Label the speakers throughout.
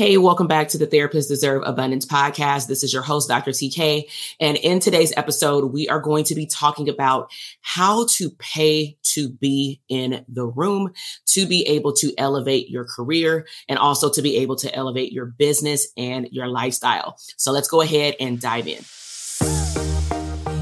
Speaker 1: Hey, welcome back to the Therapists Deserve Abundance podcast. This is your host, Dr. TK. And in today's episode, we are going to be talking about how to pay to be in the room, to be able to elevate your career, and also to be able to elevate your business and your lifestyle. So let's go ahead and dive in.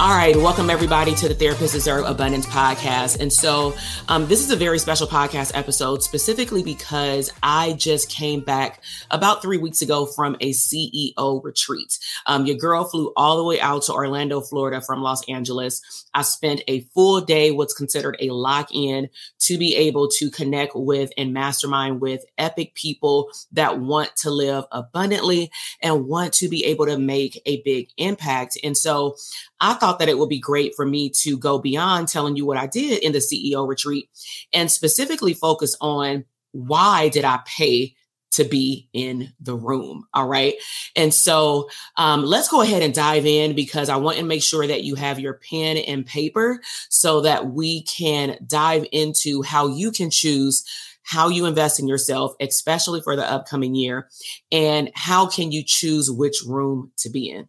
Speaker 1: All right, welcome everybody to the Therapists Deserve Abundance podcast. And so, um, this is a very special podcast episode, specifically because I just came back about three weeks ago from a CEO retreat. Um, your girl flew all the way out to Orlando, Florida from Los Angeles. I spent a full day, what's considered a lock in, to be able to connect with and mastermind with epic people that want to live abundantly and want to be able to make a big impact. And so, I thought that it would be great for me to go beyond telling you what I did in the CEO retreat and specifically focus on why did I pay to be in the room. All right. And so um, let's go ahead and dive in because I want to make sure that you have your pen and paper so that we can dive into how you can choose how you invest in yourself, especially for the upcoming year, and how can you choose which room to be in.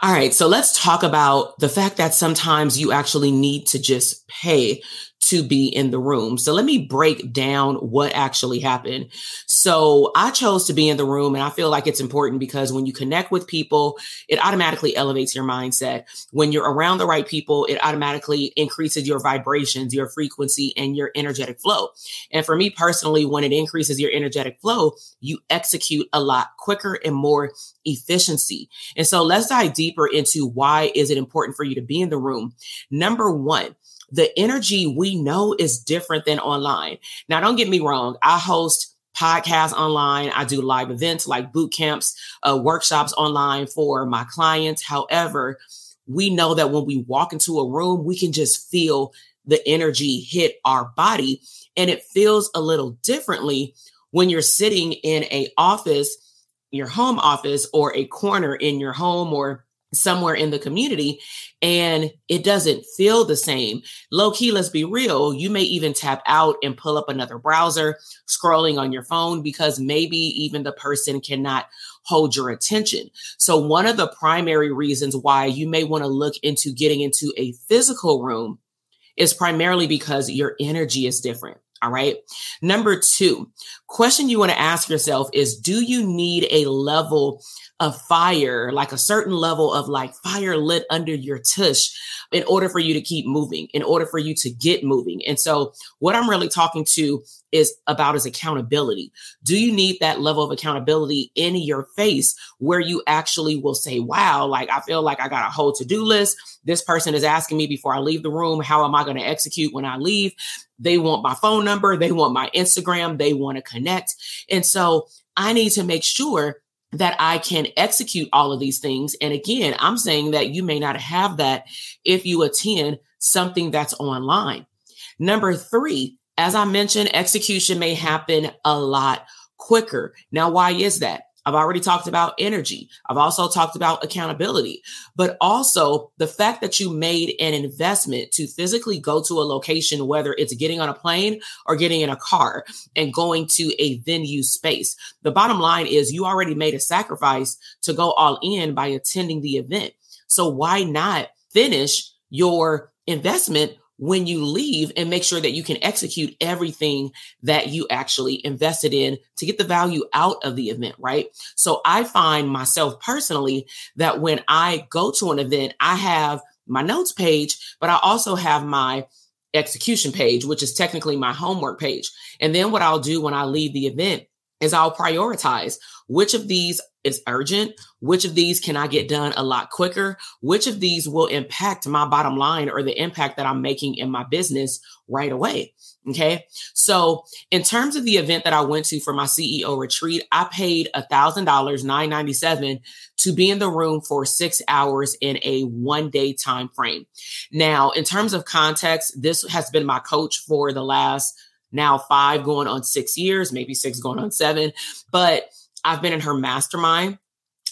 Speaker 1: All right, so let's talk about the fact that sometimes you actually need to just pay to be in the room. So let me break down what actually happened. So I chose to be in the room and I feel like it's important because when you connect with people, it automatically elevates your mindset. When you're around the right people, it automatically increases your vibrations, your frequency and your energetic flow. And for me personally, when it increases your energetic flow, you execute a lot quicker and more efficiency. And so let's dive deeper into why is it important for you to be in the room. Number 1, the energy we know is different than online. Now, don't get me wrong. I host podcasts online. I do live events like boot camps, uh, workshops online for my clients. However, we know that when we walk into a room, we can just feel the energy hit our body and it feels a little differently when you're sitting in a office, your home office or a corner in your home or somewhere in the community and it doesn't feel the same. Low key, let's be real. You may even tap out and pull up another browser, scrolling on your phone because maybe even the person cannot hold your attention. So, one of the primary reasons why you may want to look into getting into a physical room is primarily because your energy is different. All right. Number two, question you want to ask yourself is Do you need a level of fire, like a certain level of like fire lit under your tush in order for you to keep moving, in order for you to get moving. And so what I'm really talking to is about is accountability. Do you need that level of accountability in your face where you actually will say, wow, like I feel like I got a whole to-do list. This person is asking me before I leave the room, how am I going to execute when I leave? They want my phone number. They want my Instagram. They want to connect. And so I need to make sure that I can execute all of these things. And again, I'm saying that you may not have that if you attend something that's online. Number three, as I mentioned, execution may happen a lot quicker. Now, why is that? I've already talked about energy. I've also talked about accountability, but also the fact that you made an investment to physically go to a location, whether it's getting on a plane or getting in a car and going to a venue space. The bottom line is you already made a sacrifice to go all in by attending the event. So why not finish your investment when you leave and make sure that you can execute everything that you actually invested in to get the value out of the event, right? So I find myself personally that when I go to an event, I have my notes page, but I also have my execution page, which is technically my homework page. And then what I'll do when I leave the event is I'll prioritize which of these is urgent, which of these can I get done a lot quicker, which of these will impact my bottom line or the impact that I'm making in my business right away. Okay. So in terms of the event that I went to for my CEO retreat, I paid a thousand dollars, nine ninety seven, to be in the room for six hours in a one day time frame. Now, in terms of context, this has been my coach for the last now five going on six years, maybe six going on seven. But I've been in her mastermind.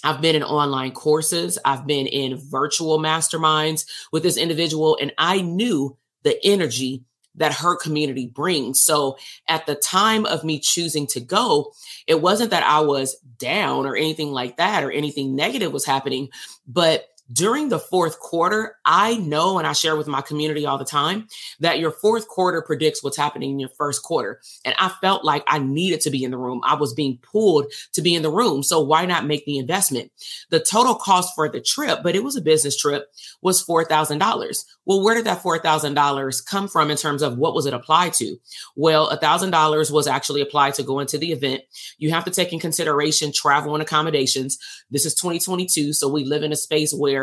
Speaker 1: I've been in online courses. I've been in virtual masterminds with this individual, and I knew the energy that her community brings. So at the time of me choosing to go, it wasn't that I was down or anything like that or anything negative was happening, but during the fourth quarter, I know and I share with my community all the time that your fourth quarter predicts what's happening in your first quarter. And I felt like I needed to be in the room. I was being pulled to be in the room. So why not make the investment? The total cost for the trip, but it was a business trip, was $4,000. Well, where did that $4,000 come from in terms of what was it applied to? Well, $1,000 was actually applied to go into the event. You have to take in consideration travel and accommodations. This is 2022. So we live in a space where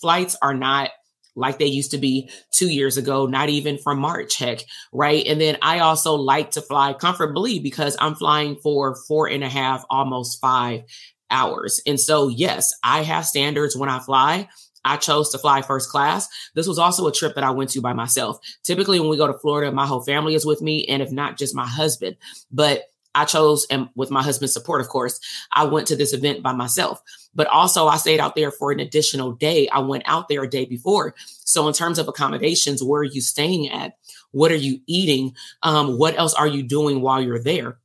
Speaker 1: flights are not like they used to be two years ago, not even from March, heck, right? And then I also like to fly comfortably because I'm flying for four and a half, almost five hours. And so, yes, I have standards when I fly. I chose to fly first class. This was also a trip that I went to by myself. Typically, when we go to Florida, my whole family is with me, and if not, just my husband. But I chose, and with my husband's support, of course, I went to this event by myself. But also, I stayed out there for an additional day. I went out there a day before. So, in terms of accommodations, where are you staying at? What are you eating? Um, what else are you doing while you're there?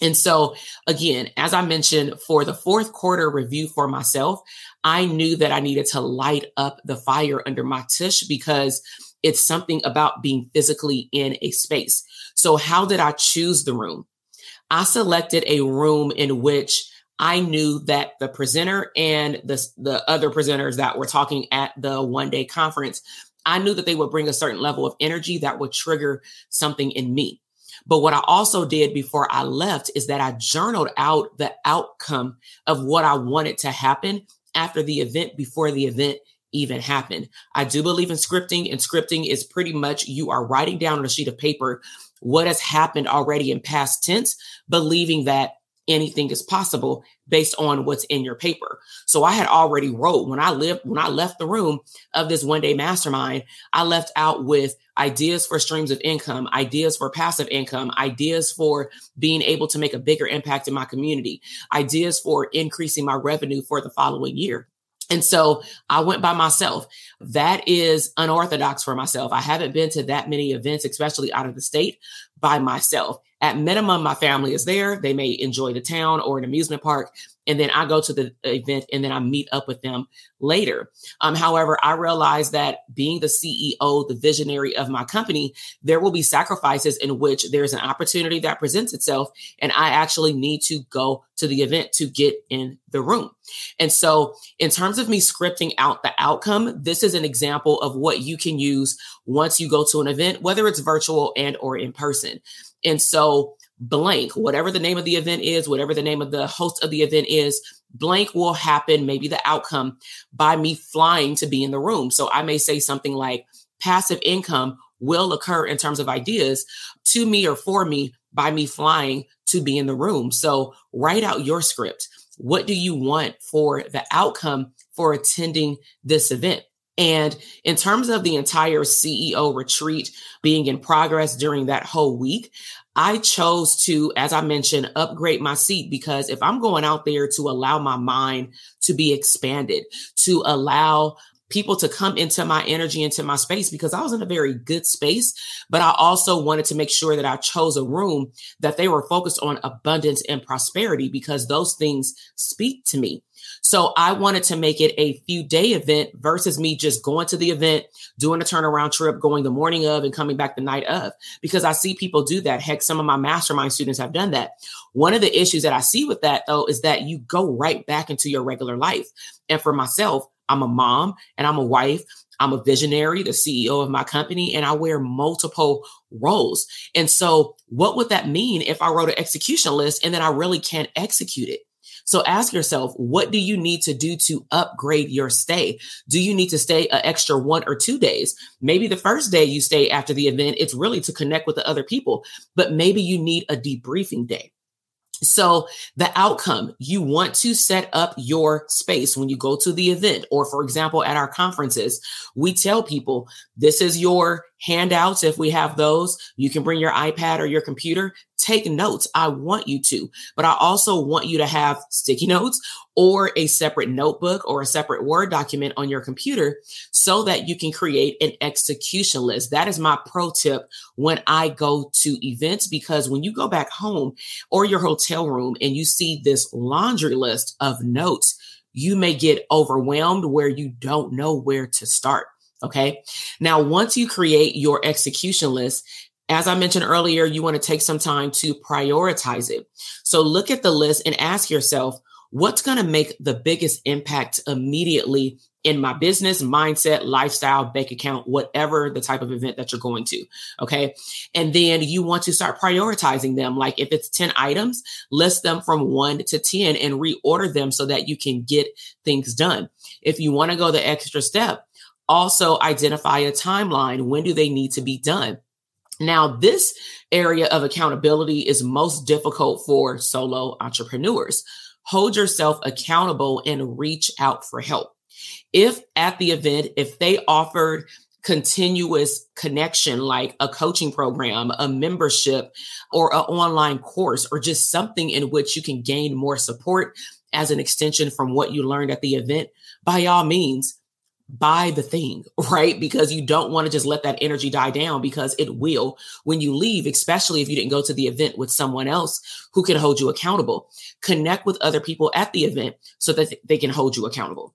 Speaker 1: And so, again, as I mentioned, for the fourth quarter review for myself, I knew that I needed to light up the fire under my tush because it's something about being physically in a space. So, how did I choose the room? I selected a room in which I knew that the presenter and the, the other presenters that were talking at the one day conference, I knew that they would bring a certain level of energy that would trigger something in me. But what I also did before I left is that I journaled out the outcome of what I wanted to happen after the event before the event even happened. I do believe in scripting, and scripting is pretty much you are writing down on a sheet of paper what has happened already in past tense, believing that anything is possible based on what's in your paper. So I had already wrote when I lived when I left the room of this one day mastermind, I left out with ideas for streams of income, ideas for passive income, ideas for being able to make a bigger impact in my community, ideas for increasing my revenue for the following year. And so I went by myself. That is unorthodox for myself. I haven't been to that many events, especially out of the state, by myself. At minimum, my family is there. They may enjoy the town or an amusement park. And then I go to the event and then I meet up with them later. Um, however, I realize that being the CEO, the visionary of my company, there will be sacrifices in which there's an opportunity that presents itself. And I actually need to go to the event to get in the room. And so, in terms of me scripting out the outcome, this is an example of what you can use once you go to an event, whether it's virtual and or in person. And so blank, whatever the name of the event is, whatever the name of the host of the event is, blank will happen, maybe the outcome by me flying to be in the room. So I may say something like passive income will occur in terms of ideas to me or for me by me flying to be in the room. So write out your script. What do you want for the outcome for attending this event? And in terms of the entire CEO retreat being in progress during that whole week, I chose to, as I mentioned, upgrade my seat because if I'm going out there to allow my mind to be expanded, to allow people to come into my energy, into my space, because I was in a very good space, but I also wanted to make sure that I chose a room that they were focused on abundance and prosperity because those things speak to me. So I wanted to make it a few day event versus me just going to the event, doing a turnaround trip, going the morning of and coming back the night of, because I see people do that. Heck, some of my mastermind students have done that. One of the issues that I see with that though is that you go right back into your regular life. And for myself, I'm a mom and I'm a wife. I'm a visionary, the CEO of my company, and I wear multiple roles. And so, what would that mean if I wrote an execution list and then I really can't execute it? So ask yourself, what do you need to do to upgrade your stay? Do you need to stay an extra one or two days? Maybe the first day you stay after the event, it's really to connect with the other people, but maybe you need a debriefing day. So the outcome, you want to set up your space when you go to the event, or for example, at our conferences, we tell people this is your handouts. If we have those, you can bring your iPad or your computer, take notes. I want you to, but I also want you to have sticky notes or a separate notebook or a separate Word document on your computer so that you can create an execution list. That is my pro tip when I go to events, because when you go back home or your hotel room and you see this laundry list of notes, you may get overwhelmed where you don't know where to start. Okay. Now, once you create your execution list, as I mentioned earlier, you want to take some time to prioritize it. So look at the list and ask yourself, what's going to make the biggest impact immediately in my business, mindset, lifestyle, bank account, whatever the type of event that you're going to. Okay. And then you want to start prioritizing them. Like if it's 10 items, list them from one to 10 and reorder them so that you can get things done. If you want to go the extra step, also identify a timeline. When do they need to be done? Now, this area of accountability is most difficult for solo entrepreneurs. Hold yourself accountable and reach out for help. If at the event, if they offered continuous connection like a coaching program, a membership, or an online course, or just something in which you can gain more support as an extension from what you learned at the event, by all means, buy the thing, right? Because you don't want to just let that energy die down because it will when you leave, especially if you didn't go to the event with someone else who can hold you accountable. Connect with other people at the event so that they can hold you accountable.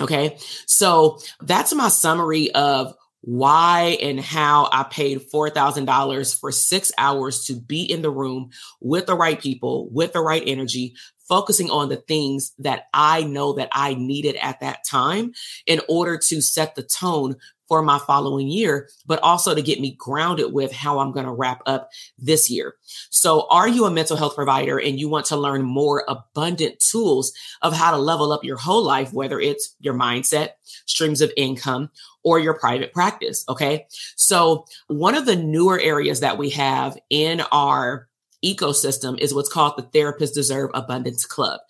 Speaker 1: Okay. So that's my summary of why and how I paid $4,000 for six hours to be in the room with the right people, with the right energy, focusing on the things that I know that I needed at that time in order to set the tone for my following year, but also to get me grounded with how I'm going to wrap up this year. So, are you a mental health provider and you want to learn more abundant tools of how to level up your whole life, whether it's your mindset, streams of income, or your private practice? Okay. So, one of the newer areas that we have in our ecosystem is what's called the Therapists Deserve Abundance Club.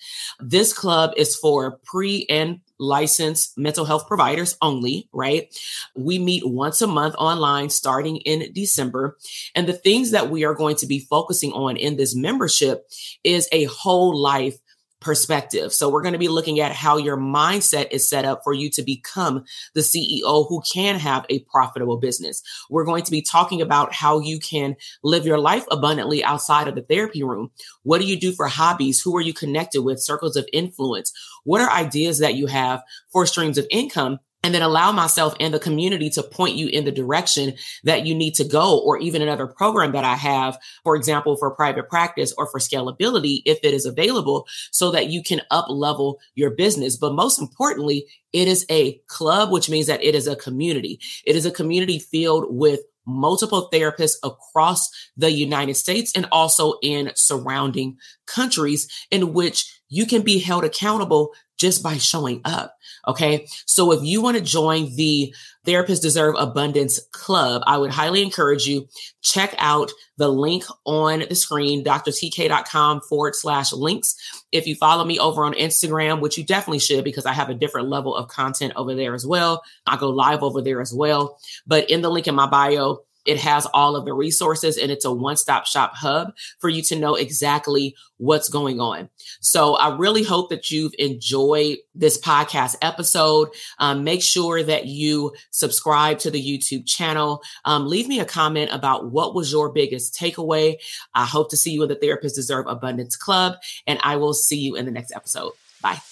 Speaker 1: This club is for pre and licensed mental health providers only, right? We meet once a month online starting in December. And the things that we are going to be focusing on in this membership is a whole life perspective. So we're going to be looking at how your mindset is set up for you to become the CEO who can have a profitable business. We're going to be talking about how you can live your life abundantly outside of the therapy room. What do you do for hobbies? Who are you connected with? Circles of influence. What are ideas that you have for streams of income and then allow myself and the community to point you in the direction that you need to go or even another program that I have, for example, for private practice or for scalability, if it is available so that you can up level your business. But most importantly, it is a club, which means that it is a community. It is a community filled with multiple therapists across the United States and also in surrounding countries in which you can be held accountable just by showing up. Okay. So if you want to join the Therapists Deserve Abundance Club, I would highly encourage you check out the link on the screen, drtk.com forward slash links. If you follow me over on Instagram, which you definitely should because I have a different level of content over there as well. I go live over there as well. But in the link in my bio, it has all of the resources and it's a one stop shop hub for you to know exactly what's going on. So I really hope that you've enjoyed this podcast episode. Um, make sure that you subscribe to the YouTube channel. Um, leave me a comment about what was your biggest takeaway. I hope to see you in the Therapists Deserve Abundance Club, and I will see you in the next episode. Bye.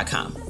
Speaker 1: Inc.com.